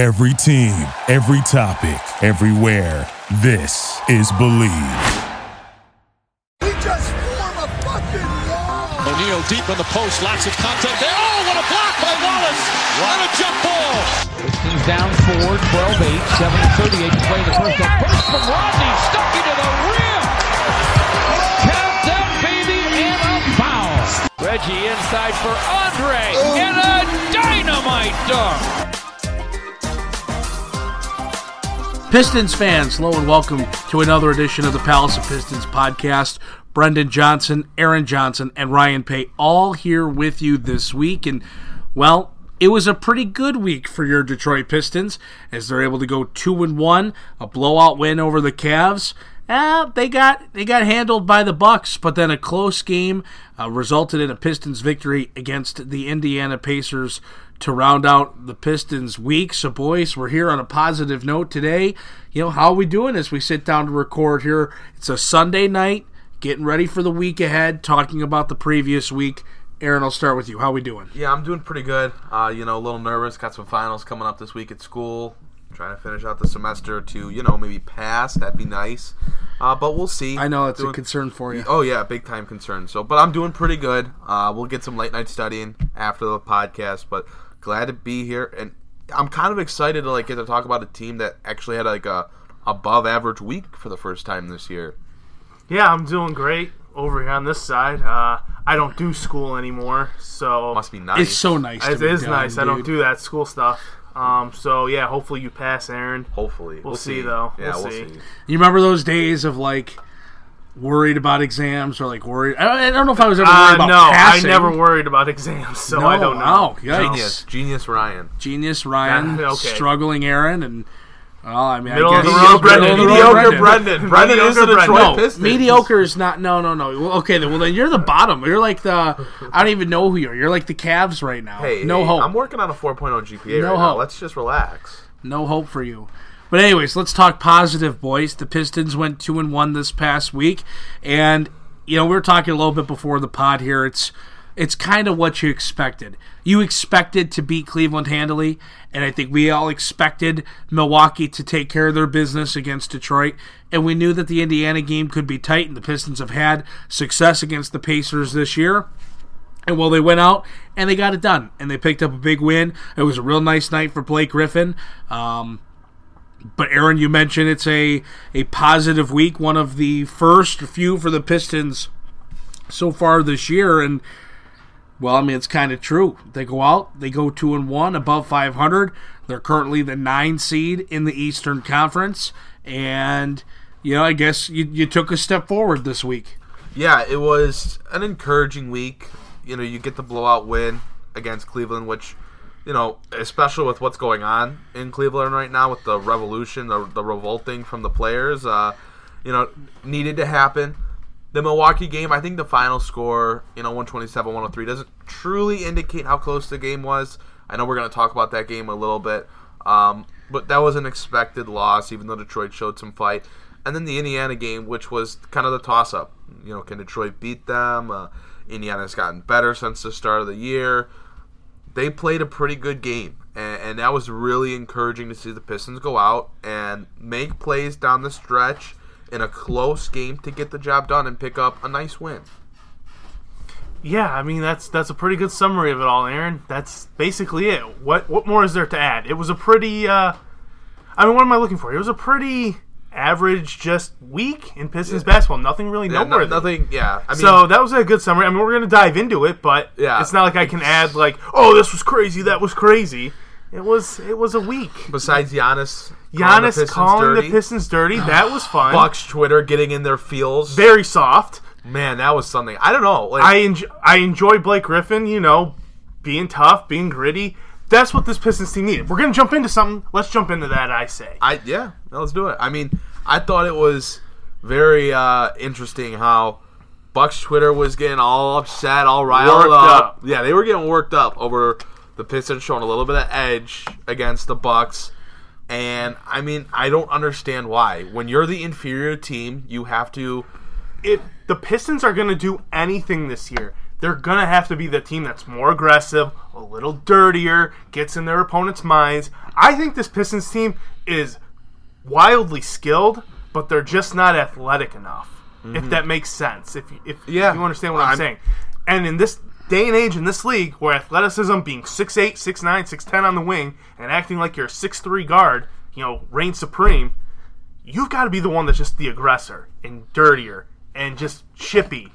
Every team, every topic, everywhere. This is Believe. We just form a fucking wall. O'Neal deep in the post, lots of contact there. Oh, what a block by Wallace! And a jump ball. Pistons down four, 12 8, 7 38 to play the first. A burst from Rodney, stuck into the rim. Count that baby and a foul. Reggie inside for Andre and a dynamite dunk. Pistons fans, hello and welcome to another edition of the Palace of Pistons podcast. Brendan Johnson, Aaron Johnson, and Ryan Paye all here with you this week. And, well, it was a pretty good week for your Detroit Pistons as they're able to go 2 and 1, a blowout win over the Cavs. Eh, they got they got handled by the Bucks, but then a close game uh, resulted in a Pistons victory against the Indiana Pacers to round out the Pistons week. So, boys, we're here on a positive note today. You know, how are we doing as we sit down to record here? It's a Sunday night, getting ready for the week ahead, talking about the previous week. Aaron, I'll start with you. How we doing? Yeah, I'm doing pretty good. Uh, you know, a little nervous. Got some finals coming up this week at school. Trying to finish out the semester to, you know, maybe pass. That'd be nice. Uh, but we'll see. I know it's a concern for you. Oh yeah, big time concern. So, but I'm doing pretty good. Uh, we'll get some late night studying after the podcast. But glad to be here, and I'm kind of excited to like get to talk about a team that actually had like a above average week for the first time this year. Yeah, I'm doing great over here on this side. Uh, I don't do school anymore, so Must be nice. It's so nice. to it be is done, nice. I don't do that school stuff. Um, so yeah, hopefully you pass, Aaron. Hopefully, We'll see, though. Yeah, We'll we'll, see. see. You remember those days of like worried about exams or like worried? I I don't know if I was ever worried Uh, about no, passing. I never worried about exams, so No, I don't know. wow. Genius, genius, Ryan. Genius Ryan, That- okay. struggling Aaron, and well, I mean, Middle I of guess the road, Brendan. middle of the road Mediocre Brendan. Brendan. Brendan is the Detroit No, Pistons. mediocre is not. No, no, no. Well, okay, then. Well, then you're the bottom. You're like the. I don't even know who you are. You're like the Cavs right now. Hey, no hey, hope. I'm working on a 4.0 GPA No right now. hope. Let's just relax. no hope for you. But anyways, let's talk positive, boys. The Pistons went two and one this past week, and you know we were talking a little bit before the pod here. It's it's kind of what you expected. You expected to beat Cleveland handily, and I think we all expected Milwaukee to take care of their business against Detroit. And we knew that the Indiana game could be tight, and the Pistons have had success against the Pacers this year. And well, they went out and they got it done, and they picked up a big win. It was a real nice night for Blake Griffin. Um, but Aaron, you mentioned it's a a positive week, one of the first few for the Pistons so far this year, and well, I mean it's kind of true. They go out, they go two and one, above five hundred. They're currently the nine seed in the Eastern Conference, and you know I guess you you took a step forward this week. Yeah, it was an encouraging week. You know, you get the blowout win against Cleveland, which, you know, especially with what's going on in Cleveland right now with the revolution, the, the revolting from the players, uh, you know, needed to happen. The Milwaukee game, I think the final score, you know, 127 103, doesn't truly indicate how close the game was. I know we're going to talk about that game a little bit. Um, but that was an expected loss, even though Detroit showed some fight. And then the Indiana game, which was kind of the toss up. You know, can Detroit beat them? Uh, Indiana's gotten better since the start of the year. They played a pretty good game. And, and that was really encouraging to see the Pistons go out and make plays down the stretch in a close game to get the job done and pick up a nice win. Yeah, I mean that's that's a pretty good summary of it all, Aaron. That's basically it. What what more is there to add? It was a pretty. Uh, I mean, what am I looking for? It was a pretty average, just week in Pistons basketball. Nothing really Yeah, no- noteworthy. nothing, yeah. I mean, so that was a good summary. I mean, we're gonna dive into it, but Yeah. it's not like I can add like, oh, this was crazy, that was crazy. It was it was a week. besides Giannis, Giannis calling the dirty, Pistons dirty. That was fun. Bucks Twitter getting in their feels. Very soft. Man, that was something. I don't know. Like, I enjoy, I enjoy Blake Griffin. You know, being tough, being gritty. That's what this Pistons team needed. We're gonna jump into something. Let's jump into that. I say. I yeah, let's do it. I mean, I thought it was very uh, interesting how Bucks Twitter was getting all upset, all riled Worked up. up. Yeah, they were getting worked up over the Pistons showing a little bit of edge against the Bucks. And I mean, I don't understand why. When you're the inferior team, you have to. if the Pistons are going to do anything this year, they're gonna have to be the team that's more aggressive, a little dirtier, gets in their opponent's minds. I think this Pistons team is wildly skilled, but they're just not athletic enough. If mm-hmm. that makes sense, if you, if Yeah. you understand what I'm, I'm- saying, and in this day and age in this league, where athleticism being 6'8", 6'9", 6'10 on the wing, and acting like you're a 6'3 guard, you know, reign supreme, you've got to be the one that's just the aggressor and dirtier and just chippy.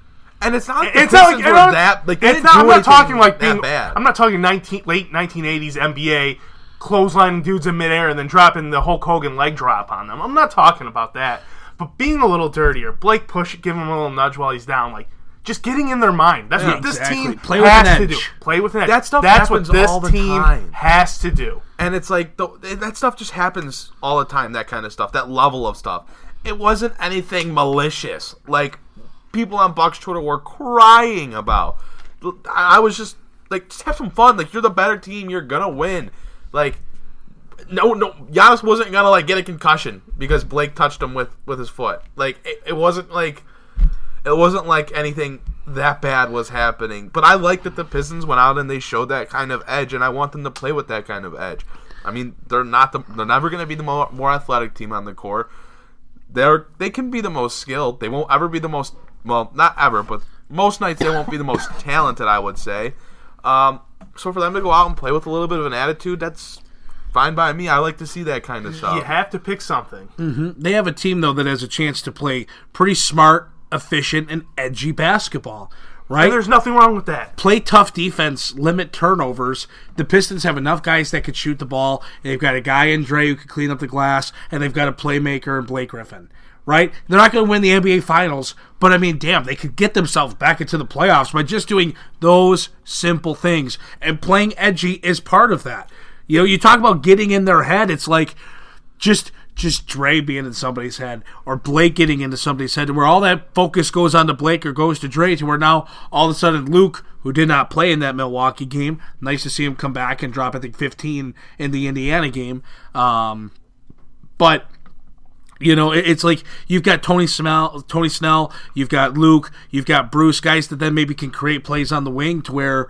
And it's not like the It's not like were I'm- that like they it's didn't not, do I'm not talking like that being bad. I'm not talking 19 late 1980s NBA clotheslining dudes in midair and then dropping the Hulk Hogan leg drop on them. I'm not talking about that. But being a little dirtier, Blake push, give him a little nudge while he's down, like just getting in their mind. That's what this exactly. team Play with has an to edge. do. Play with an edge. That stuff That's happens what this all the team time. has to do. and it's like the, that stuff just happens all the time. That kind of stuff, that level of stuff. It wasn't anything malicious. Like people on Bucks Twitter were crying about. I was just like, just have some fun. Like you're the better team. You're gonna win. Like no, no, Giannis wasn't gonna like get a concussion because Blake touched him with with his foot. Like it, it wasn't like it wasn't like anything that bad was happening. But I like that the Pistons went out and they showed that kind of edge, and I want them to play with that kind of edge. I mean, they're not the they're never to be the more, more athletic team on the court. They're they can be the most skilled. They won't ever be the most well, not ever, but most nights they won't be the most talented. I would say. Um, so for them to go out and play with a little bit of an attitude, that's fine by me. I like to see that kind of stuff. You have to pick something. They have a team though that has a chance to play pretty smart, efficient, and edgy basketball. Right? And there's nothing wrong with that. play tough defense, limit turnovers. The Pistons have enough guys that could shoot the ball. They've got a guy in Dre who can clean up the glass, and they've got a playmaker in Blake Griffin. Right? They're not going to win the NBA Finals, but I mean, damn, they could get themselves back into the playoffs by just doing those simple things. And playing edgy is part of that. You know, you talk about getting in their head. It's like just just Dre being in somebody's head or Blake getting into somebody's head, where all that focus goes on to Blake or goes to Dre, to where now all of a sudden Luke, who did not play in that Milwaukee game, nice to see him come back and drop I think 15 in the Indiana game. Um, but you know, it's like you've got Tony Snell, Tony Snell, you've got Luke, you've got Bruce, guys that then maybe can create plays on the wing to where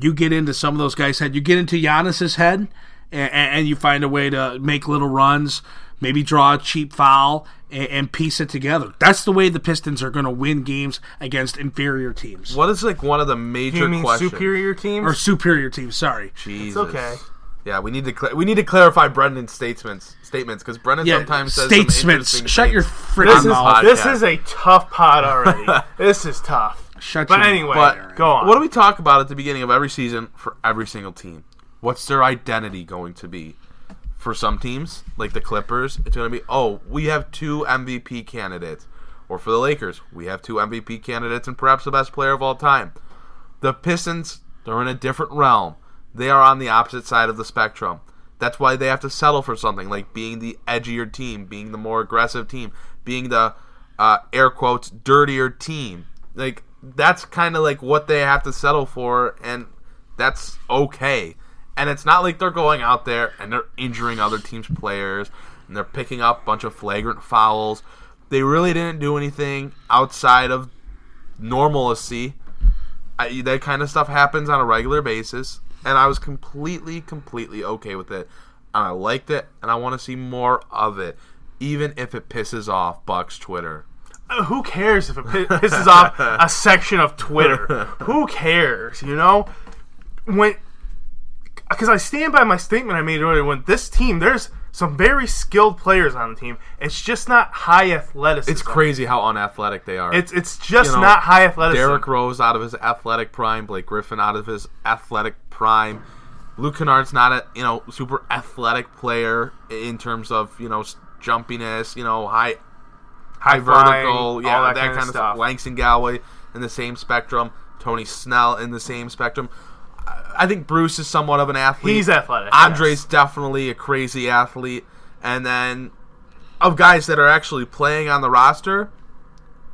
you get into some of those guys' head. You get into Giannis's head, and, and you find a way to make little runs, maybe draw a cheap foul, and, and piece it together. That's the way the Pistons are going to win games against inferior teams What is like one of the major You mean questions? superior teams? or superior teams. Sorry. Jesus. okay. Yeah, we need to cl- we need to clarify Brendan's statements statements because Brendan Yeah, sometimes says some Shut your This freaking mouth. this podcast. is a tough pot already. this is tough. Shut But your anyway, But go on. What do we talk about at the beginning of every season for every single team? What's their identity going to be? For some teams, like the Clippers, it's going to be, oh, we have two MVP candidates. Or for the Lakers, we have two MVP candidates and perhaps the best player of all time. The Pistons, they're in a different realm. They are on the opposite side of the spectrum. That's why they have to settle for something like being the edgier team, being the more aggressive team, being the uh, air quotes dirtier team. Like that's kind of like what they have to settle for, and that's okay. And it's not like they're going out there and they're injuring other teams' players and they're picking up a bunch of flagrant fouls. They really didn't do anything outside of normalcy. I, that kind of stuff happens on a regular basis, and I was completely, completely okay with it. And I liked it, and I want to see more of it, even if it pisses off Buck's Twitter. Uh, who cares if it pi- pisses off a section of Twitter? Who cares? You know, when because I stand by my statement I made earlier. When this team, there's some very skilled players on the team. It's just not high athleticism. It's crazy how unathletic they are. It's it's just You know, not high athleticism. Derrick Rose out of his athletic prime, Blake Griffin out of his athletic prime. Luke Kennard's not a you know super athletic player in terms of you know jumpiness, you know high high vertical, all yeah, that that, kind of stuff. stuff. Langston Galloway in the same spectrum, Tony Snell in the same spectrum. I- think Bruce is somewhat of an athlete. He's athletic, Andre's yes. definitely a crazy athlete, and then of guys that are actually playing on the roster,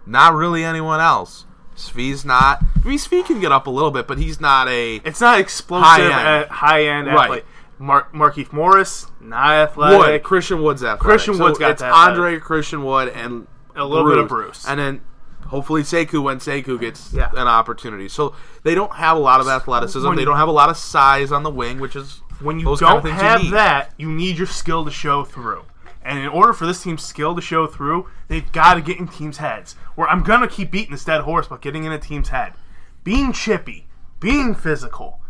not really anyone else. Svi's not. I mean, Svi can get up a little bit, but he's not a It's not explosive High end. Uh, at high end Right. athlete. Mar- Markieff Morris, not athletic. Wood. Christian Wood's athletic. Christian So Wood's got it's Andre, Christian Wood, and A little bit of Bruce. and then Hopefully, Sekou when Sekou gets Yeah. an opportunity. So they don't have a lot of athleticism. When- they don't have a lot of size on the wing, which is when you those don't kind of you have need. that, you need your skill to show through. And in order for this team's skill to show through, they've got to get in teams' heads. Where I'm gonna keep beating this dead horse, but getting in a team's head, being chippy, being physical,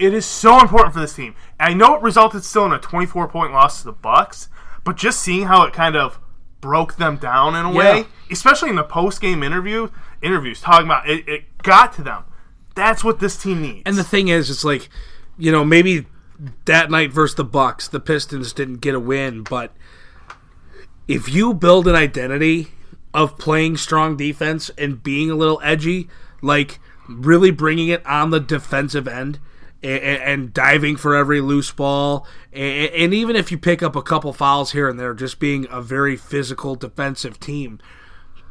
it is so important for this team. And I know it resulted still in a 24 point loss to the Bucks, but just seeing how it kind of broke them down in a way, Yeah. especially in the post game interview interviews, talking about it, it got to them. That's what this team needs. And the thing is, it's like, you know, maybe that night versus the Bucks, the Pistons didn't get a win, but if you build an identity of playing strong defense and being a little edgy, like really bringing it on the defensive end and, and diving for every loose ball, and, and even if you pick up a couple fouls here and there, just being a very physical defensive team,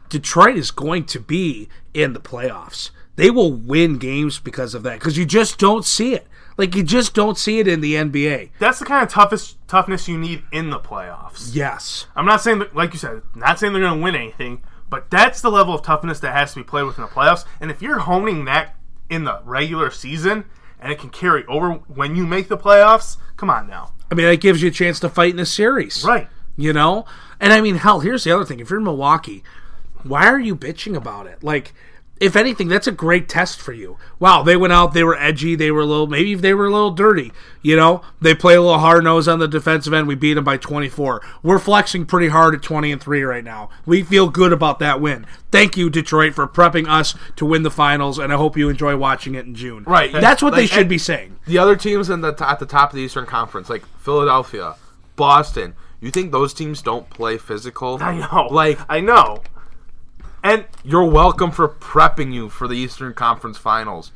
Detroit is going to be in the playoffs. They will win games because of that because you just don't see it. Like you just don't see it in the NBA. That's the kind of toughest toughness you need in the playoffs. Yes. I'm not saying that, like you said, not saying they're going to win anything, but that's the level of toughness that has to be played with in the playoffs. And if you're honing that in the regular season and it can carry over when you make the playoffs, come on now. I mean, that gives you a chance to fight in a series. Right. You know? And I mean, hell, here's the other thing. If you're in Milwaukee, why are you bitching about it? Like, if anything, that's a great test for you. Wow, they went out, they were edgy, they were a little, maybe they were a little dirty. You know, they play a little hard nose on the defensive end. We beat them by 24. We're flexing pretty hard at 20 and 3 right now. We feel good about that win. Thank you, Detroit, for prepping us to win the finals, and I hope you enjoy watching it in June. Right. That's what they should be saying. the other teams in the at the top of the Eastern Conference, like Philadelphia, Boston. You think those teams don't play physical? I know. Like I know. And you're welcome for prepping you for the Eastern Conference Finals.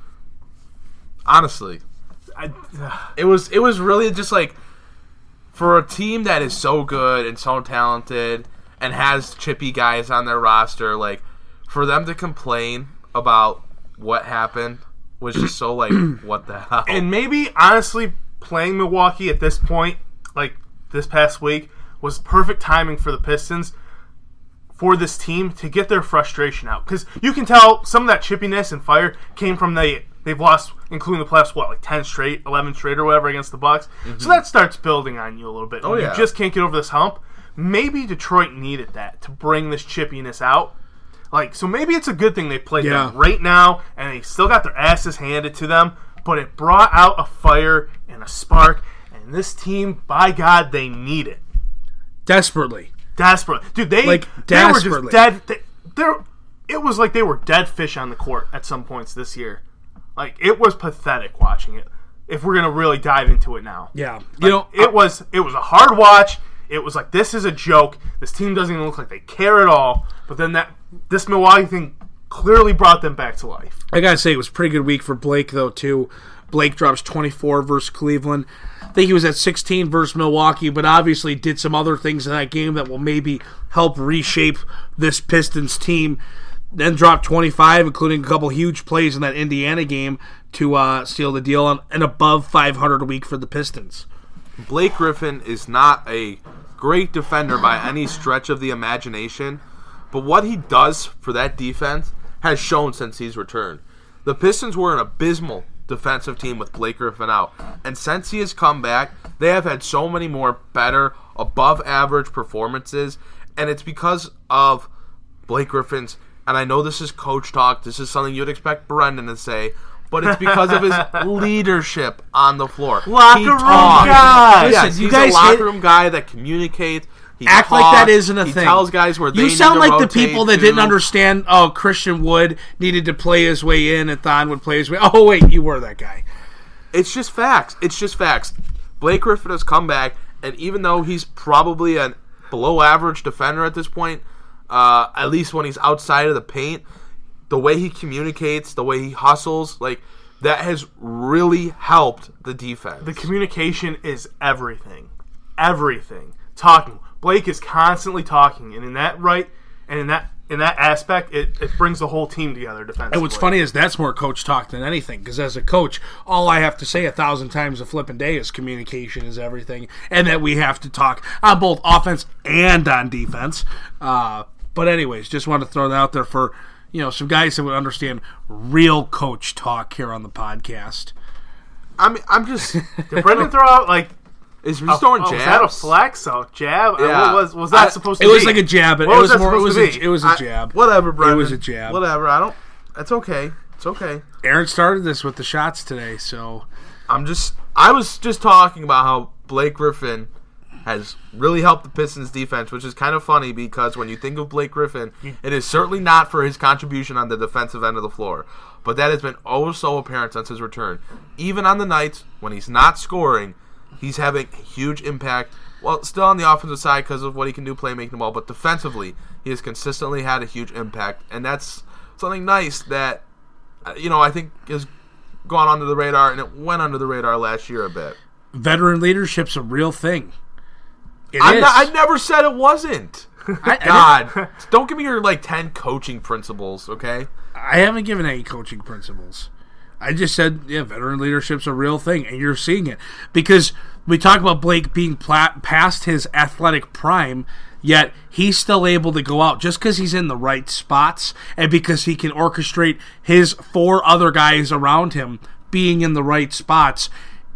Honestly, I, it was it was really just like for a team that is so good and so talented and has chippy guys on their roster, like for them to complain about what happened was just so like what the hell. and maybe honestly playing Milwaukee at this point, like this past week, was perfect timing for the Pistons for this team to get their frustration out because you can tell some of that chippiness and fire came from the they've lost, including the playoffs, what like ten straight, eleven straight, or whatever against the Bucks. Mm-hmm. So that starts building on you a little bit. Oh, yeah. you just can't get over this hump. Maybe Detroit needed that to bring this chippiness out. Like, so maybe it's a good thing they played Yeah. them right now, and they still got their asses handed to them. But it brought out a fire and a spark, and this team, by God, they need it Desperately. Desperately, dude. They Like, they were just dead. They, they're, it was like they were dead fish on the court at some points this year. Like it was pathetic watching it. If we're gonna really dive into it now, Yeah. You know, it was it was a hard watch. It was like this is a joke. This team doesn't even look like they care at all. But then that this Milwaukee thing clearly brought them back to life. I gotta say, it was a pretty good week for Blake, though, too. Blake drops 24 versus Cleveland. I think he was at 16 versus Milwaukee, but obviously did some other things in that game that will maybe help reshape this Pistons team. Then dropped 25, including a couple huge plays in that Indiana game to uh, seal the deal and above 500 a week for the Pistons. Blake Griffin is not a great defender by any stretch of the imagination, but what he does for that defense has shown since he's returned. The Pistons were an abysmal defensive team with Blake Griffin out, and since he has come back, they have had so many more better, above average performances, and it's because of Blake Griffin's. And I know this is coach talk. This is something you'd expect Brendan to say, but it's because of his leadership on the floor. Locker He room talks. guy. Yes, Listen, you he's guys a locker hit- room guy that communicates. He Act like that isn't a he thing. tells guys where they You sound like the people that to. didn't understand. Oh, Christian Wood needed to play his way in, and Thon would play his way. Oh, wait, you were that guy. It's just facts. It's just facts. Blake Griffin has come back, and even though he's probably a below average defender at this point, uh, at least when he's outside of the paint, the way he communicates, the way he hustles, like that has really helped the defense. The communication is everything. Everything. Talking. Blake is constantly talking, and in that right, and in that in that aspect, it, it brings the whole team together defensively. And what's funny is that's more coach talk than anything. Because as a coach, all I have to say a thousand times a flipping day is communication is everything, and that we have to talk on both offense and on defense. Uh, but anyways, just want to throw that out there for you know, some guys that would understand real coach talk here on the podcast. I'm I'm just Did Brendan throw out like is throwing oh, jabs? was that a flex? A jab? Yeah. was was that I- supposed to be? It be? was like a jab. It, it was was more. It was a, it was a I- jab. Whatever, bro. It was a jab. Whatever. I don't. That's okay. It's okay. Aaron started this with the shots today, so I'm just. I was just talking about how Blake Griffin has really helped the Pistons defense, which is kind of funny because when you think of Blake Griffin, it is certainly not for his contribution on the defensive end of the floor. But that has been oh so apparent since his return. Even on the nights when he's not scoring, he's having a huge impact. Well, still on the offensive side because of what he can do playmaking the ball, but defensively, he has consistently had a huge impact, and that's something nice that uh, you know I think has gone under the radar, and it went under the radar last year a bit. veteran leadership's a real thing. It not, I never said it wasn't. I- I God, don't give me your like ten coaching principles, okay? I haven't given any coaching principles. I just said, yeah, veteran leadership's a real thing, and you're seeing it because we talk about Blake being pla- past his athletic prime, yet he's still able to go out just because he's in the right spots and because he can orchestrate his four other guys around him being in the right spots,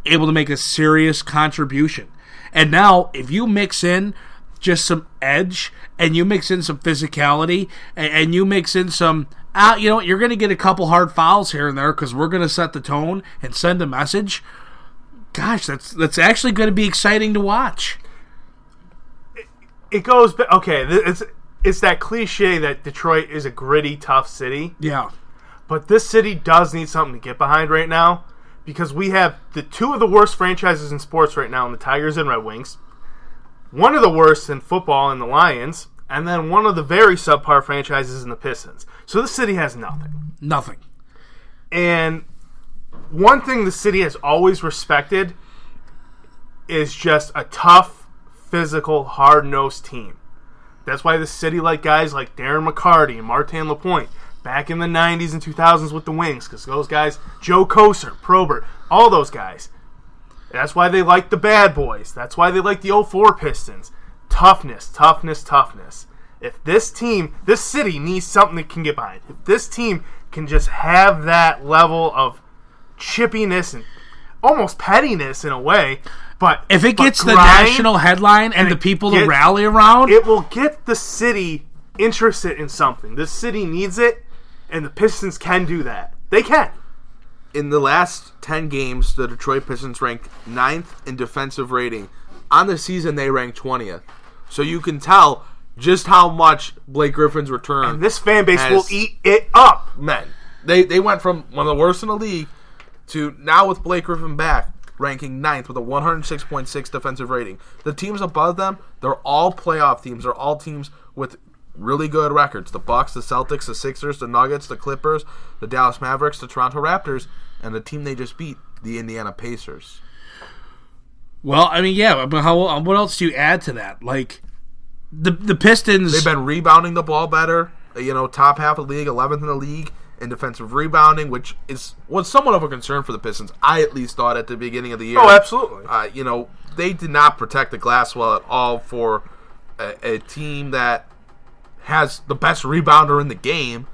able to make a serious contribution. And now, if you mix in just some edge and you mix in some physicality and, and you mix in some uh, you know what you're going to get a couple hard fouls here and there because we're going to set the tone and send a message gosh that's that's actually going to be exciting to watch it goes. Okay, it's it's that cliche that Detroit is a gritty, tough city. yeah But this city does need something to get behind right now because we have the two of the worst franchises in sports right now in the Tigers and Red Wings. One of the worst in football in the Lions, and then one of the very subpar franchises in the Pistons. So the city has nothing. nothing And one thing the city has always respected is just a tough, physical, hard nosed team. That's why the city like guys like Darren McCarty and Martin LaPointe back in the 90s and 2000s with the Wings, because those guys, Joe Kocur, Probert, all those guys. That's why they like the bad boys. That's why they like the 04 Pistons. Toughness, toughness, toughness. If this team, this city needs something that can get behind. If this team can just have that level of chippiness and almost pettiness in a way, but if it but gets the national headline and, and the it people to rally around it will get the city interested in something. This city needs it, and the Pistons can do that. They can. In the last ten games, the Detroit Pistons ranked ninth in defensive rating. On the season, they ranked twentieth. So you can tell just how much Blake Griffin's return And this fan base will eat it up. Man, They they went from one of the worst in the league to now with Blake Griffin back, ranking ninth with a 106.6 defensive rating. The teams above them, they're all playoff teams. They're all teams with really good records. The Bucks, the Celtics, the Sixers, the Nuggets, the Clippers, the Dallas Mavericks, the Toronto Raptors, and the team they just beat, the Indiana Pacers. Well i mean yeah but how what else do you add to that like the the pistons They've been rebounding the ball better. uh, You know, top half of the league, 11th in the league in defensive rebounding, which is was somewhat of a concern for the Pistons. I at least thought at the beginning of the year. Oh, absolutely. Uh, you know, they did not protect the glass well at all for a, a team that has the best rebounder in the game.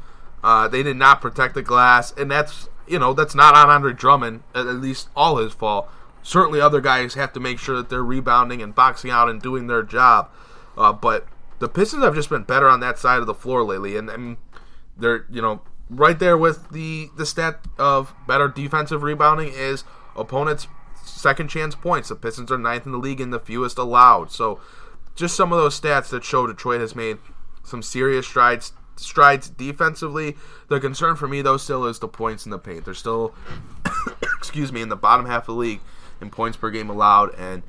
Uh, they did not protect the glass, and that's you know that's not on Andre Drummond. At at least all his fault. Certainly, other guys have to make sure that they're rebounding and boxing out and doing their job. Uh, but the Pistons have just been better on that side of the floor lately, and, and they're you know right there with the the stat of better defensive rebounding is opponents' second chance points. The Pistons are ninth in the league in the fewest allowed. So just some of those stats that show Detroit has made some serious strides strides defensively. The concern for me though still is the points in the paint. They're still excuse me in the bottom half of the league in points per game allowed and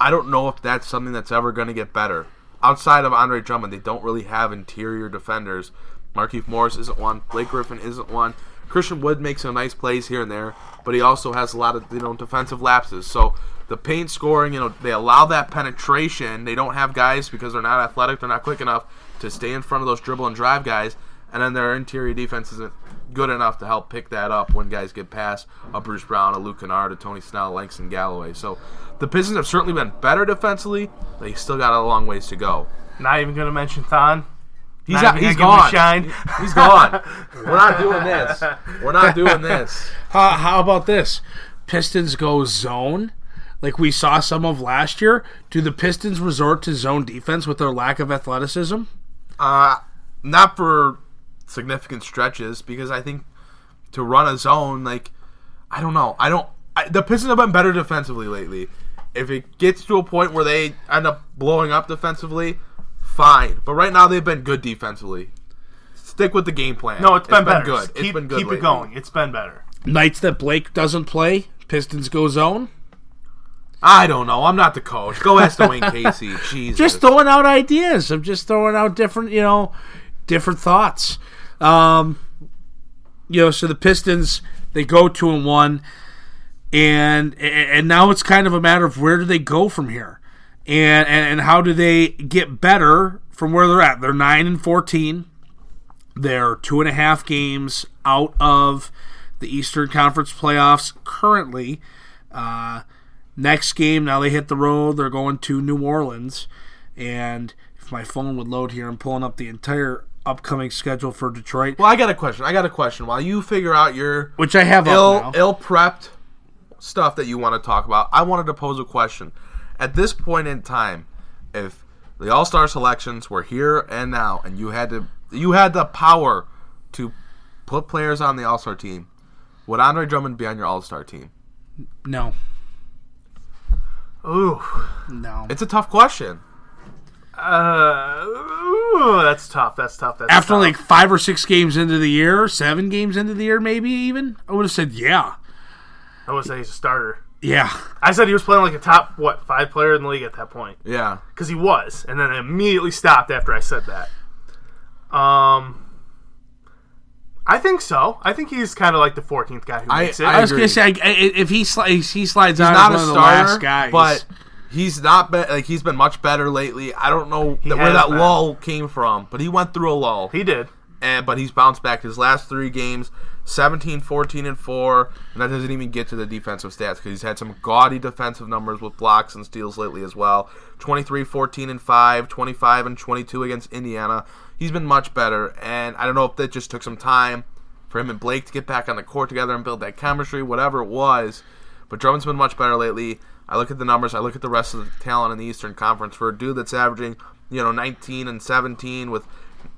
I don't know if that's something that's ever going to get better. Outside of Andre Drummond, they don't really have interior defenders. Markieff Morris isn't one. Blake Griffin isn't one. Christian Wood makes some nice plays here and there, but he also has a lot of you know defensive lapses. So the paint scoring, you know, they allow that penetration. They don't have guys because they're not athletic, they're not quick enough to stay in front of those dribble and drive guys, and then their interior defense isn't good enough to help pick that up when guys get past a Bruce Brown, a Luke Kennard, a Tony Snell, Langston Galloway. So the Pistons have certainly been better defensively. But they still got a long ways to go. Not even going to mention Thon. He's Not out, even he's gonna give him a gone. shine. He's gone. We're not doing this. We're not doing this. How, how about this? Pistons go zone, like we saw some of last year. Do the Pistons resort to zone defense with their lack of athleticism? Uh, not for significant stretches because I think to run a zone, like I don't know, I don't. I, the Pistons have been better defensively lately. If it gets to a point where they end up blowing up defensively, fine. But right now they've been good defensively. Stick with the game plan. No, it's been better. good. Just it's Keep, been good. keep it going. It's been better. Nights that Blake doesn't play, Pistons go zone. I don't know. I'm not the coach. Go ask Dwane Casey. Jesus. Just throwing out ideas. I'm just throwing out different, you know, different thoughts. Um, you know, so the Pistons they go two and one, and and now it's kind of a matter of where do they go from here, and and, and how do they get better from where they're at? They're nine and fourteen. They're two and a half games out of the Eastern Conference playoffs currently. Uh, next game, now they hit the road. They're going to New Orleans. And if my phone would load here, I'm pulling up the entire upcoming schedule for Detroit, well, I got a question. I got a question. While you figure out your which I have ill ill prepped stuff that you want to talk about, I wanted to pose a question. At this point in time, if the All Star selections were here and now, and you had to you had the power to put players on the All Star team, would Andre Drummond be on your All Star team? No, Ooh. no. It's a tough question. Uh, ooh, that's tough. That's tough. That's After tough. like five or six games into the year, seven games into the year, maybe even, I would have said, yeah. I would say he's a starter. Yeah. I said he was playing like a top what five player in the league at that point Yeah. because he was, and then I immediately stopped after I said that. Um, I think so. I think he's kind of like the 14th guy who I- makes it. I I was agree. gonna say, I, I, if he slides, he slides on not as a one of the starter, last guys, but he's not be- like he's been much better lately. I don't know that, where that been. lull came from, but he went through a lull. he did. and but he's bounced back his last three games 17 14 and 4 and that doesn't even get to the defensive stats because he's had some gaudy defensive numbers with blocks and steals lately as well 23 14 and 5 25 and 22 against indiana he's been much better and i don't know if that just took some time for him and blake to get back on the court together and build that chemistry whatever it was but drummond's been much better lately i look at the numbers i look at the rest of the talent in the eastern conference for a dude that's averaging you know 19 and 17 with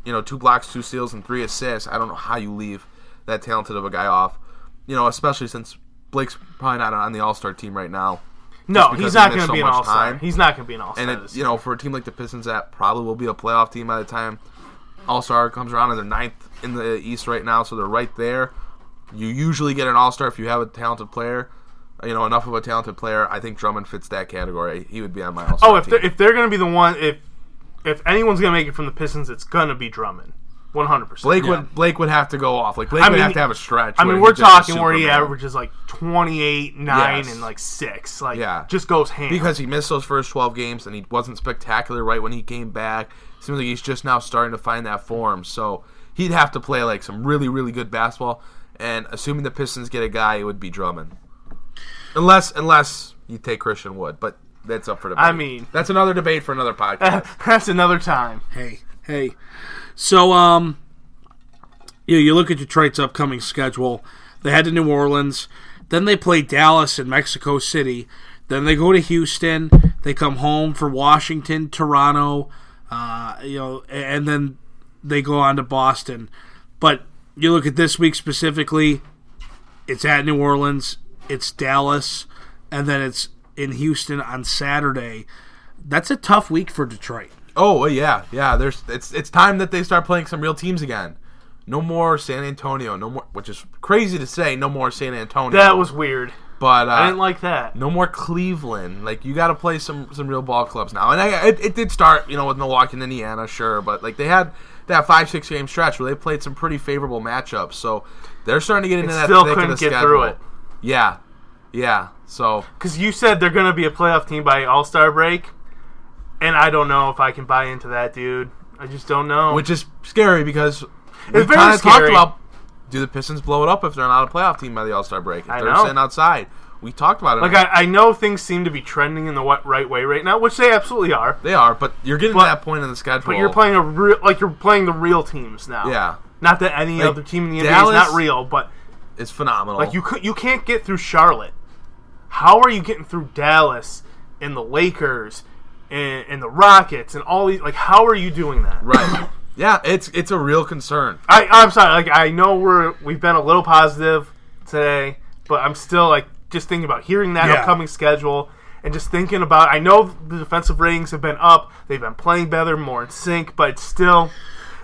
you know, two blocks, two steals, and three assists. I don't know how you leave that talented of a guy off. You know, especially since Blake's probably not on the All Star team right now. No, he's he not missed going to be an all star. He's not going to be an all star. And it, you know, for a team like the Pistons, that probably will be a playoff team by the time All Star comes around. And they're ninth in the East right now, so they're right there. You usually get an All Star if you have a talented player. You know, enough of a talented player. I think Drummond fits that category. He would be on my All oh, if team. they're, if they're going to be the one, if if anyone's going to make it from the Pistons, it's going to be Drummond, one hundred percent. Blake would Blake would have to go off. Like Blake I would mean, have to have a stretch. I mean, we're talking where he averages like 28, 9, Yes. and like 6. Like, Yeah. just goes ham. because he missed those first 12 games and he wasn't spectacular right when he came back. Seems like he's just now starting to find that form. So he'd have to play like some really, really good basketball. And assuming the Pistons get a guy, it would be Drummond. Unless, unless you take Christian Wood, but that's up for debate. I mean- that's another debate for another podcast. That's another time. hey, hey. So, um, you you look at Detroit's upcoming schedule. They head to New Orleans, then they play Dallas and Mexico City, then they go to Houston. They come home for Washington, Toronto, uh, you know, and then they go on to Boston. But you look at this week specifically. It's at New Orleans. It's Dallas, and then it's in Houston on Saturday. That's a tough week for Detroit. Oh yeah, yeah. There's it's it's time that they start playing some real teams again. No more San Antonio. No more, which is crazy to say. No more San Antonio. That was weird. but uh, I didn't like that. no more Cleveland. Like you got to play some some real ball clubs now. And I, it, it did start, you know, with Milwaukee and Indiana, sure, but like they had that five six game stretch where they played some pretty favorable matchups. So they're starting to get into It that still thick couldn't the get schedule. through it. Yeah, yeah. So Because you said they're going to be a playoff team by All Star break, and I don't know if I can buy into that, dude. I just don't know. which is scary because we It's kind of talked about do the Pistons blow it up if they're not a playoff team by the All Star break? If I they're know. sitting outside, We talked about it. Like I, I know things seem to be trending in the what, right way right now, which they absolutely are. they are, but you're getting But- to that point in the schedule. But you're playing a real, like you're playing the real teams now. Yeah. Not that any Like, other team in the NBA is not real, but It's phenomenal. like you could, you can't get through Charlotte. How are you getting through Dallas and the Lakers and, and the Rockets and all these? Like, how are you doing that? right? yeah, it's it's a real concern. I, I'm sorry. Like, I know we're we've been a little positive today, but I'm still like just thinking about hearing that Yeah. upcoming schedule and just thinking about. I know the defensive ratings have been up. They've been playing better, more in sync, but still,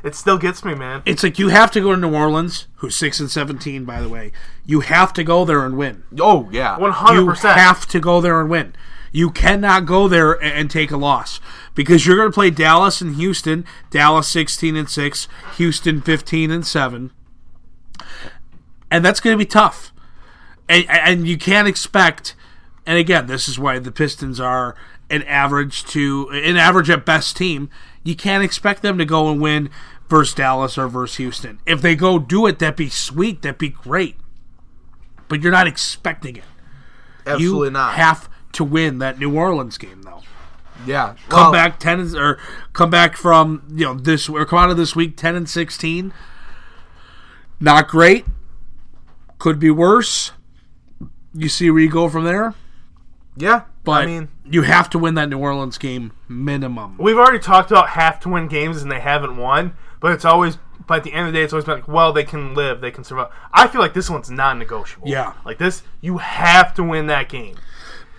it still gets me, man. It's like you have to go to New Orleans, who's six and seventeen, by the way. You have to go there and win. Oh yeah, One hundred percent. You percent. have to go there and win. You cannot go there and, and take a loss because you're going to play Dallas and Houston. Dallas sixteen and six, Houston fifteen and seven, and that's going to be tough. And, and you can't expect. And again, this is why the Pistons are an average to an average at best team. You can't expect them to go and win versus Dallas or versus Houston. If they go do it, that'd be sweet. That'd be great. But you're not expecting it absolutely you not. have to win that New Orleans game though. yeah, Come Well, back ten and- or come back from you know this or come out of this week ten and sixteen. Not great. Could be worse. You see where you go from there, Yeah, but I mean, you have to win that New Orleans game minimum. We've already talked about have to win games and they haven't won, but it's always. But at the end of the day, it's always been like, well, they can live, they can survive. I feel like this one's non-negotiable. Yeah. like this, you have to win that game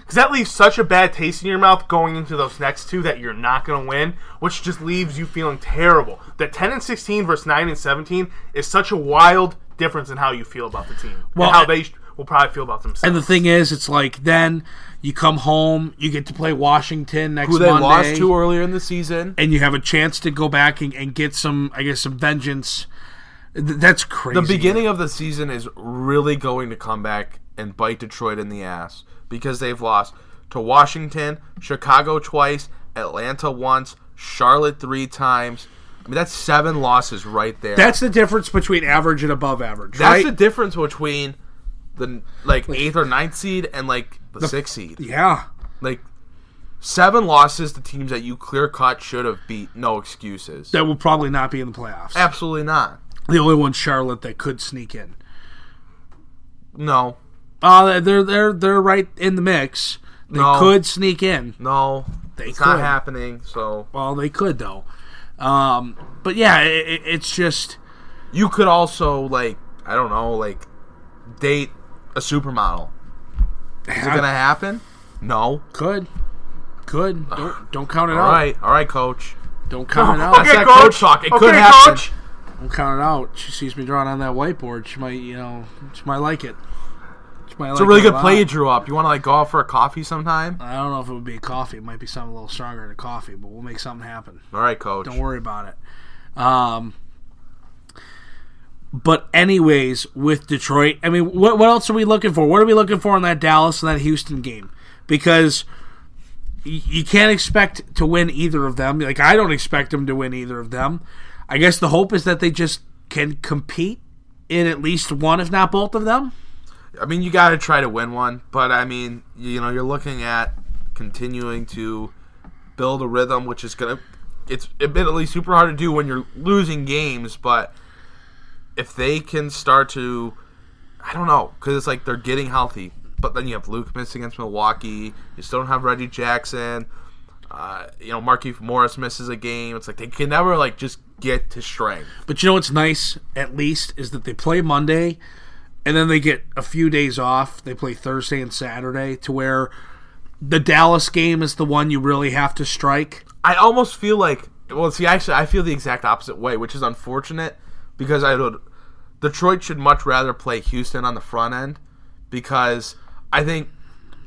because that leaves such a bad taste in your mouth going into those next two that you're not going to win, which just leaves you feeling terrible. That 10 and 16 versus 9 and 17 is such a wild difference in how you feel about the team Well, and how they will probably feel about themselves. And the thing is, it's like then you come home, you get to play Washington next who they Monday, lost to earlier in the season. and you have a chance to go back and, and get some, I guess, some vengeance. Th- That's crazy. The beginning of the season is really going to come back and bite Detroit in the ass because they've lost to Washington, Chicago twice, Atlanta once, Charlotte three times. I mean, that's seven losses right there. That's the difference between average and above average, That's right? the difference between the like eighth or ninth seed and like the, six seed. yeah. Like seven losses to teams that you clear cut should have beat. No excuses. That will probably not be in the playoffs. Absolutely not. The only one, Charlotte, that could sneak in. No. Uh, they're they're they're right in the mix. They No. could sneak in. No. They it's could. not happening. So Well, they could though. Um, but yeah, it- it's just you could also like I don't know like date a supermodel. Is it gonna happen? No. could could don't don't count it All out. right. All right, coach. Don't count it out. That's that coach talk. It could happen. Don't count it out. She sees me drawing on that whiteboard. She might, you know, she might like it. She might It's a really good play you drew up. You want to like go out for a coffee sometime? I don't know if it would be a coffee. It might be something a little stronger than a coffee, but we'll make something happen. All right, coach. Don't worry about it. Um, but anyways, with Detroit, I mean, what what else are we looking for? What are we looking for in that Dallas and that Houston game? Because you can't expect to win either of them. Like I don't expect them to win either of them. I guess the hope is that they just can compete in at least one, if not both of them. I mean, you got to try to win one, but I mean, you know, you're looking at continuing to build a rhythm, which is gonna. It's admittedly super hard to do when you're losing games, but if they can start to, I don't know, because it's like they're getting healthy, but then you have Luke miss against Milwaukee. You still don't have Reggie Jackson. Uh, you know, Markieff Morris misses a game. It's like they can never like just get to strength. But you know what's nice, at least, is that they play Monday, and then they get a few days off. They play Thursday and Saturday, to where the Dallas game is the one you really have to strike. I almost feel like well, see, actually, I feel the exact opposite way, which is unfortunate because I would Detroit should much rather play Houston on the front end because I think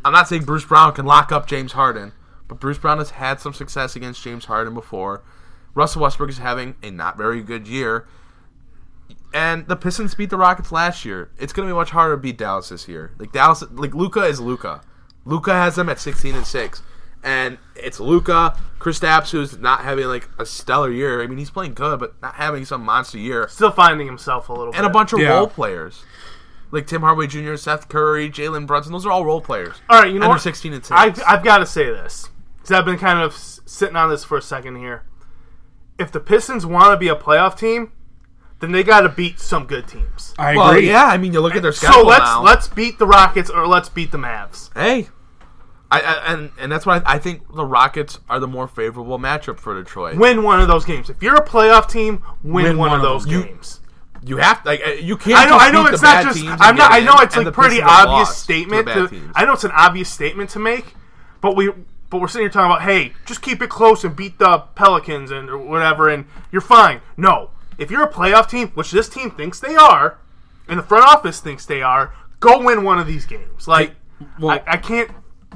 I'm not saying Bruce Brown can lock up James Harden, but Bruce Brown has had some success against James Harden before. Russell Westbrook is having a not very good year. And the Pistons beat the Rockets last year. It's going to be much harder to beat Dallas this year. Like Dallas, like Luka is Luka. Luka has them at 16 and six, and it's Luka, Kristaps, who's not having like a stellar year. I mean, he's playing good, but not having some monster year, Still finding himself a little bit. and a bunch of Yeah. role players. like Tim Hardaway Jr., Seth Curry, Jalen Brunson. Those are all role players. All right, you know and what? 16 and 6. I've, I've got to say this because I've been kind of sitting on this for a second here. If the Pistons want to be a playoff team, then they got to beat some good teams. I well, agree. yeah, I mean, you look at their schedule So let's now. let's beat the Rockets or let's beat the Mavs. hey, I, I and and that's why I, I think the Rockets are the more favorable matchup for Detroit. Win one of those games. If you're a playoff team, win, Win one, one of those. You- games. you have to, like uh, you can't. I know. I know. It's not just. I'm not. I in, know it's like pretty obvious lost to statement. To. I know it's an obvious statement to make, but we but we're sitting here talking about hey, just keep it close and beat the Pelicans and or whatever, and you're fine. No, if you're a playoff team, which this team thinks they are, and the front office thinks they are, go win one of these games. Like well- I, I can't.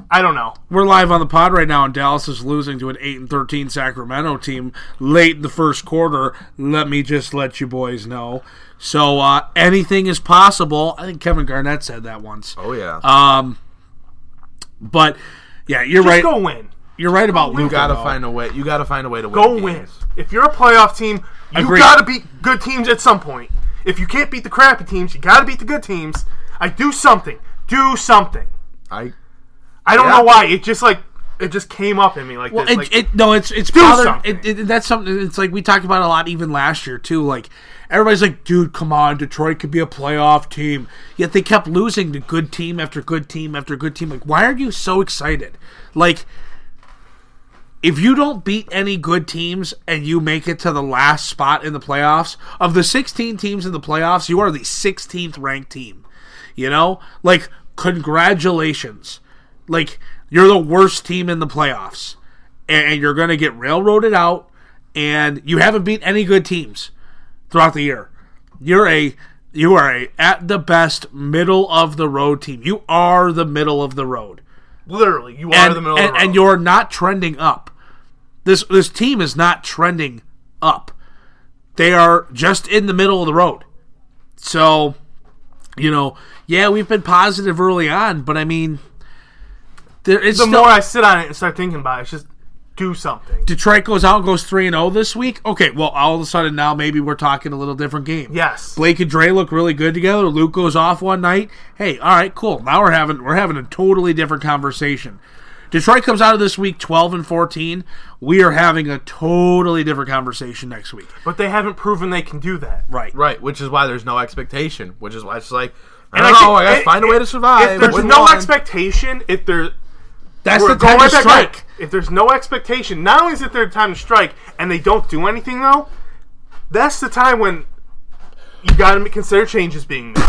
I don't know. We're live on the pod right now, and Dallas is losing to an eight and thirteen Sacramento team late in the first quarter. Let me just let you boys know. So uh, anything is possible. I think Kevin Garnett said that once. Oh yeah, Um, but yeah, you're Just right. go win. You're right about you gotta though. find a way. You gotta find a way to win. Go games. win. If you're a playoff team, you Agreed. gotta beat good teams at some point. If you can't beat the crappy teams, you gotta beat the good teams. I do something. Do something. I I don't Yeah. know why. It just like it just came up in me like Well, this. it, like, it no, it's it's Do bothered. something. It, it, that's something. It's like we talked about a lot even last year too. Like everybody's like, dude, come on, Detroit could be a playoff team. Yet they kept losing to good team after good team after good team. Like, why are you so excited? Like, if you don't beat any good teams and you make it to the last spot in the playoffs, of the 16 teams in the playoffs, you are the 16th ranked team. You know? Like, congratulations. Like, you're the worst team in the playoffs. And you're going to get railroaded out, and you haven't beat any good teams throughout the year. You're a. You are a at the best middle of the road team. You are the middle of the road literally, you are and, the middle and, of the road. and you're not trending up. This this team is not trending up. They are just in the middle of the road. So, you know, yeah, we've been positive early on, but I mean, there is the still, more I sit on it and start thinking about it, it's just do something. Detroit goes out and goes three and zero this week. Okay, well, all of a sudden now maybe we're talking a little different game. Yes. Blake and Dre look really good together. Luke goes off one night. Hey, all right, cool. Now we're having we're having a totally different conversation. Detroit comes out of this week twelve and fourteen. We are having a totally different conversation next week. But they haven't proven they can do that. Right. right, which is why there's no expectation. Which is why it's like I And don't know. think- I gotta if- find a way to survive. If there's no one. expectation, if there That's we're the time to right back strike. If there's no expectation, not only is it their time to strike, and they don't do anything though, that's the time when you got to consider changes being made.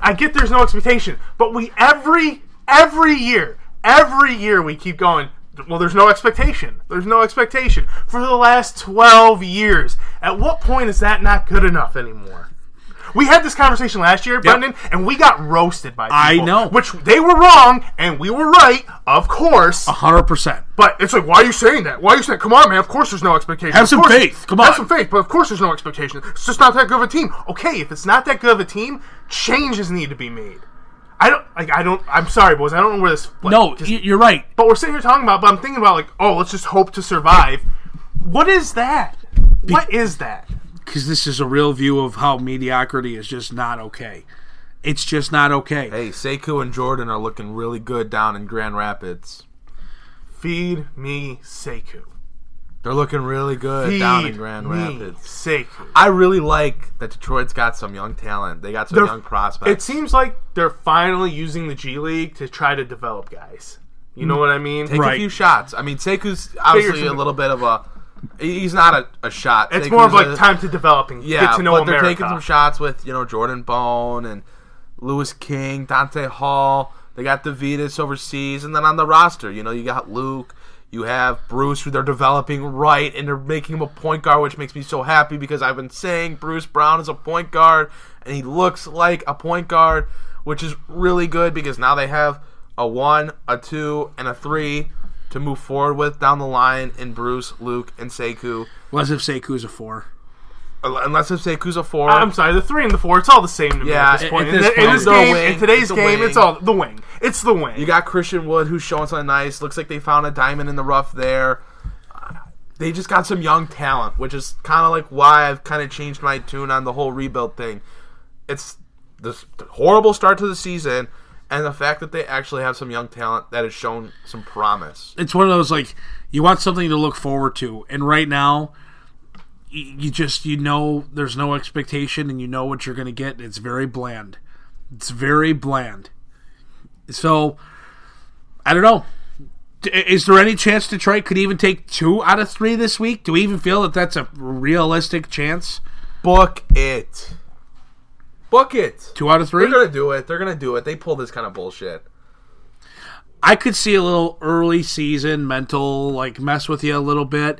I get there's no expectation, but we every every year, every year we keep going. Well, there's no expectation. There's no expectation for the last 12 years. At what point is that not good enough anymore? We had this conversation last year, Brendan, and we got roasted by people. I know. Which they were wrong, and we were right, of course. hundred percent. But it's like, why are you saying that? Why are you saying? Come on, man. Of course, there's no expectation. Have Of some course- faith. Come on. Have some faith. But of course, there's no expectation. It's just not that good of a team. Okay, if it's not that good of a team, changes need to be made. I don't like. I don't. I'm sorry, boys. I don't know where this. Like, No, just- you're right. but we're sitting here talking about. But I'm thinking about like, oh, let's just hope to survive. What is that? what is that? Because this is a real view of how mediocrity is just not okay. It's just not okay. Hey, Sekou and Jordan are looking really good down in Grand Rapids. Feed me Sekou. They're looking really good Feed down in Grand me Rapids. Sekou. I really like that Detroit's got some young talent. They got some They're- young prospects. It seems like they're finally using the G League to try to develop guys. You know hmm. what I mean? Take Right. a few shots. I mean, Sekou's obviously a little bit of a. He's not a, a shot. It's more of like a- time to developing. Yeah, get to know but America. they're taking some shots with you know Jordan Bone and Louis King, Donta Hall. They got Deividas overseas, and then on the roster, you know, you got Luke. You have Bruce, who they're developing right, and they're making him a point guard, which makes me so happy because I've been saying Bruce Brown is a point guard, and he looks like a point guard, which is really good because now they have a one, a two, and a three to move forward with down the line in Bruce, Luke, and Sekou. Unless if Sekou's a four. Uh, unless if Sekou's a four. I'm sorry, the three and the four, it's all the same to me Yeah, at this point. at in, this the- in point, this it's game, wing. in today's It's game, it's all the wing. It's the wing. You got Christian Wood who's showing something nice. Looks like they found a diamond in the rough there. They just got some young talent, which is kind of like why I've kind of changed my tune on the whole rebuild thing. It's this horrible start to the season and the fact that they actually have some young talent that has shown some promise. it's one of those like you want something to look forward to, and right now, you just you know there's no expectation, and you know what you're going to get. It's very bland. It's very bland. So I don't know is there any chance Detroit could even take two out of three this week? Do we even feel that that's a realistic chance? Book it. Book it. Two out of 3 They're gonna do it. They're gonna do it. They pull this kind of bullshit. I could see a little early season mental like mess with you a little bit.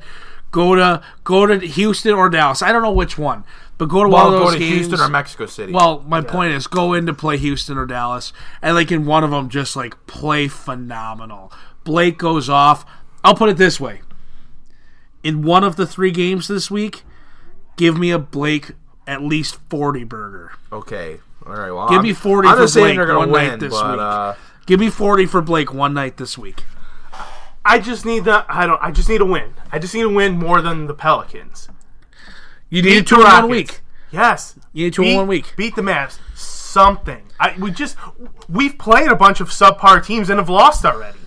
Go to go to Houston or Dallas. I don't know which one, but go to Well, one of go to games. Houston or Mexico City. Well, my point is go in to play Houston or Dallas, and like in one of them, just like play phenomenal. Blake goes off. I'll put it this way: in one of the three games this week, give me a Blake at least forty burger. okay. All right. Well, Give I'm, me 40 I'm for Blake one win, night this but, week. Uh, Give me forty for Blake one night this week. I just need the. I don't. I just need a win. I just need a win more than the Pelicans. You need Beat two the in one week. Yes. You need two in beat, one week. Beat the Mavs. Something. I we just we've played a bunch of subpar teams and have lost already.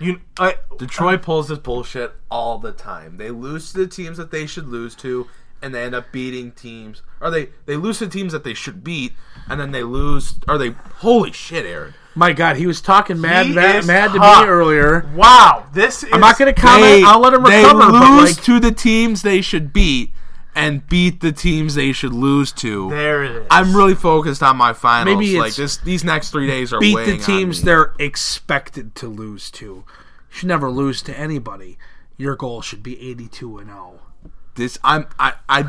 You. I, Detroit pulls this bullshit all the time. They lose to the teams that they should lose to, and they end up beating teams, or they they lose to teams that they should beat, and then they lose, Are they holy shit, Aaron. My God, he was talking mad, He mad, is mad to tough. me earlier. wow. This is. I'm not going to comment. I'll let him recover. They but lose like, to the teams they should beat, and beat the teams they should lose to. There it is. I'm really focused on my finals. Maybe like it's this, these next three days are beat weighing the on teams me. they're expected to lose to. You should never lose to anybody. Your goal should be 82 and oh. 0. This I'm I I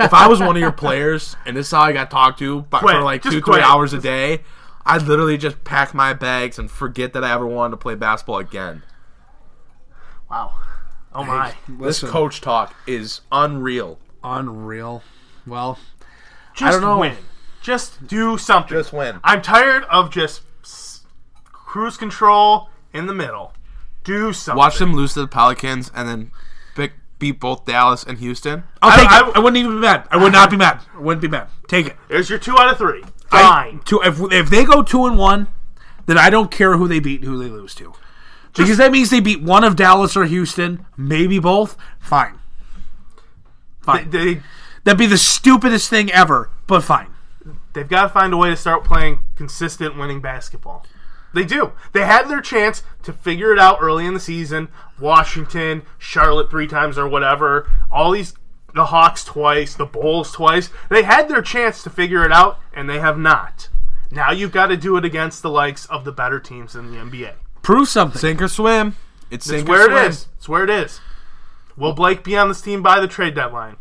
if I was one of your players and this is how I got talked to by, Quit. for like Just two quit. three hours a day, I'd literally just pack my bags and forget that I ever wanted to play basketball again. Wow. Oh my. This coach talk is unreal. unreal. Well, Just don't know. win. Just do something. Just win. I'm tired of just cruise control in the middle. Do something. Watch them lose to the Pelicans and then pick, beat both Dallas and Houston. I'll I- take I- it. I wouldn't even be mad. I would not be mad. I wouldn't be mad. Take it. There's your two out of three. I- Fine. two, if, if they go two and one, then I don't care who they beat and who they lose to. Because that means they beat one of Dallas or Houston, maybe both. Fine. Fine. They, they, That'd be the stupidest thing ever, but fine. they've got to find a way to start playing consistent winning basketball. They do. They had their chance to figure it out early in the season. Washington, Charlotte three times or whatever. All these, the Hawks twice, the Bulls twice. They had their chance to figure it out, and they have not. Now you've got to do it against the likes of the better teams in the NBA. Prove something. Sink or swim. It's It's sink where or swim. it is. It's where it is. Will Blake be on this team by the trade deadline?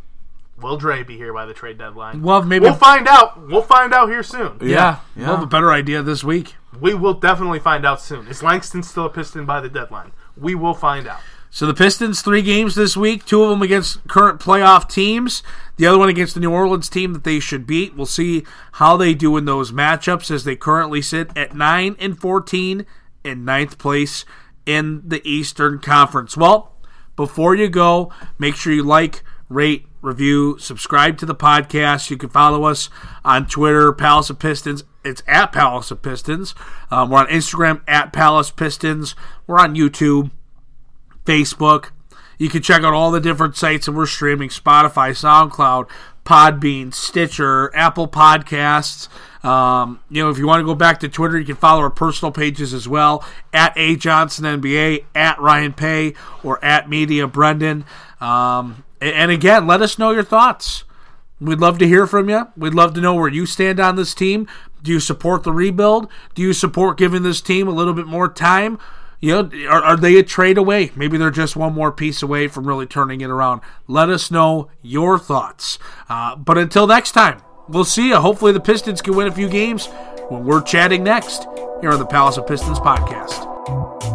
Will Dre be here by the trade deadline? Well, maybe we'll find out. We'll find out here soon. Yeah, We'll have a better idea this week. We will definitely find out soon. Is Langston still a Piston by the deadline? We will find out. So the Pistons three games this week, two of them against current playoff teams, the other one against the New Orleans team that they should beat. We'll see how they do in those matchups as they currently sit at nine and fourteen in ninth place in the Eastern Conference. Well, before you go, make sure you like, rate, review, subscribe to the podcast. You can follow us on Twitter, Palace of Pistons. It's at Palace of Pistons. Um, we're on Instagram at Palace Pistons. We're on YouTube. Facebook. You can check out all the different sites that we're streaming Spotify, SoundCloud, Podbean, Stitcher, Apple Podcasts. Um, you know, if you want to go back to Twitter, you can follow our personal pages as well at A Johnson NBA, at Ryan Paye, or at Media Brendan. Um, and again, let us know your thoughts. We'd love to hear from you. We'd love to know where you stand on this team. Do you support the rebuild? Do you support giving this team a little bit more time? You know, are, are they a trade away? Maybe they're just one more piece away from really turning it around. Let us know your thoughts. Uh, but until next time, we'll see you. Hopefully, the Pistons can win a few games when we're chatting next here on the Palace of Pistons podcast.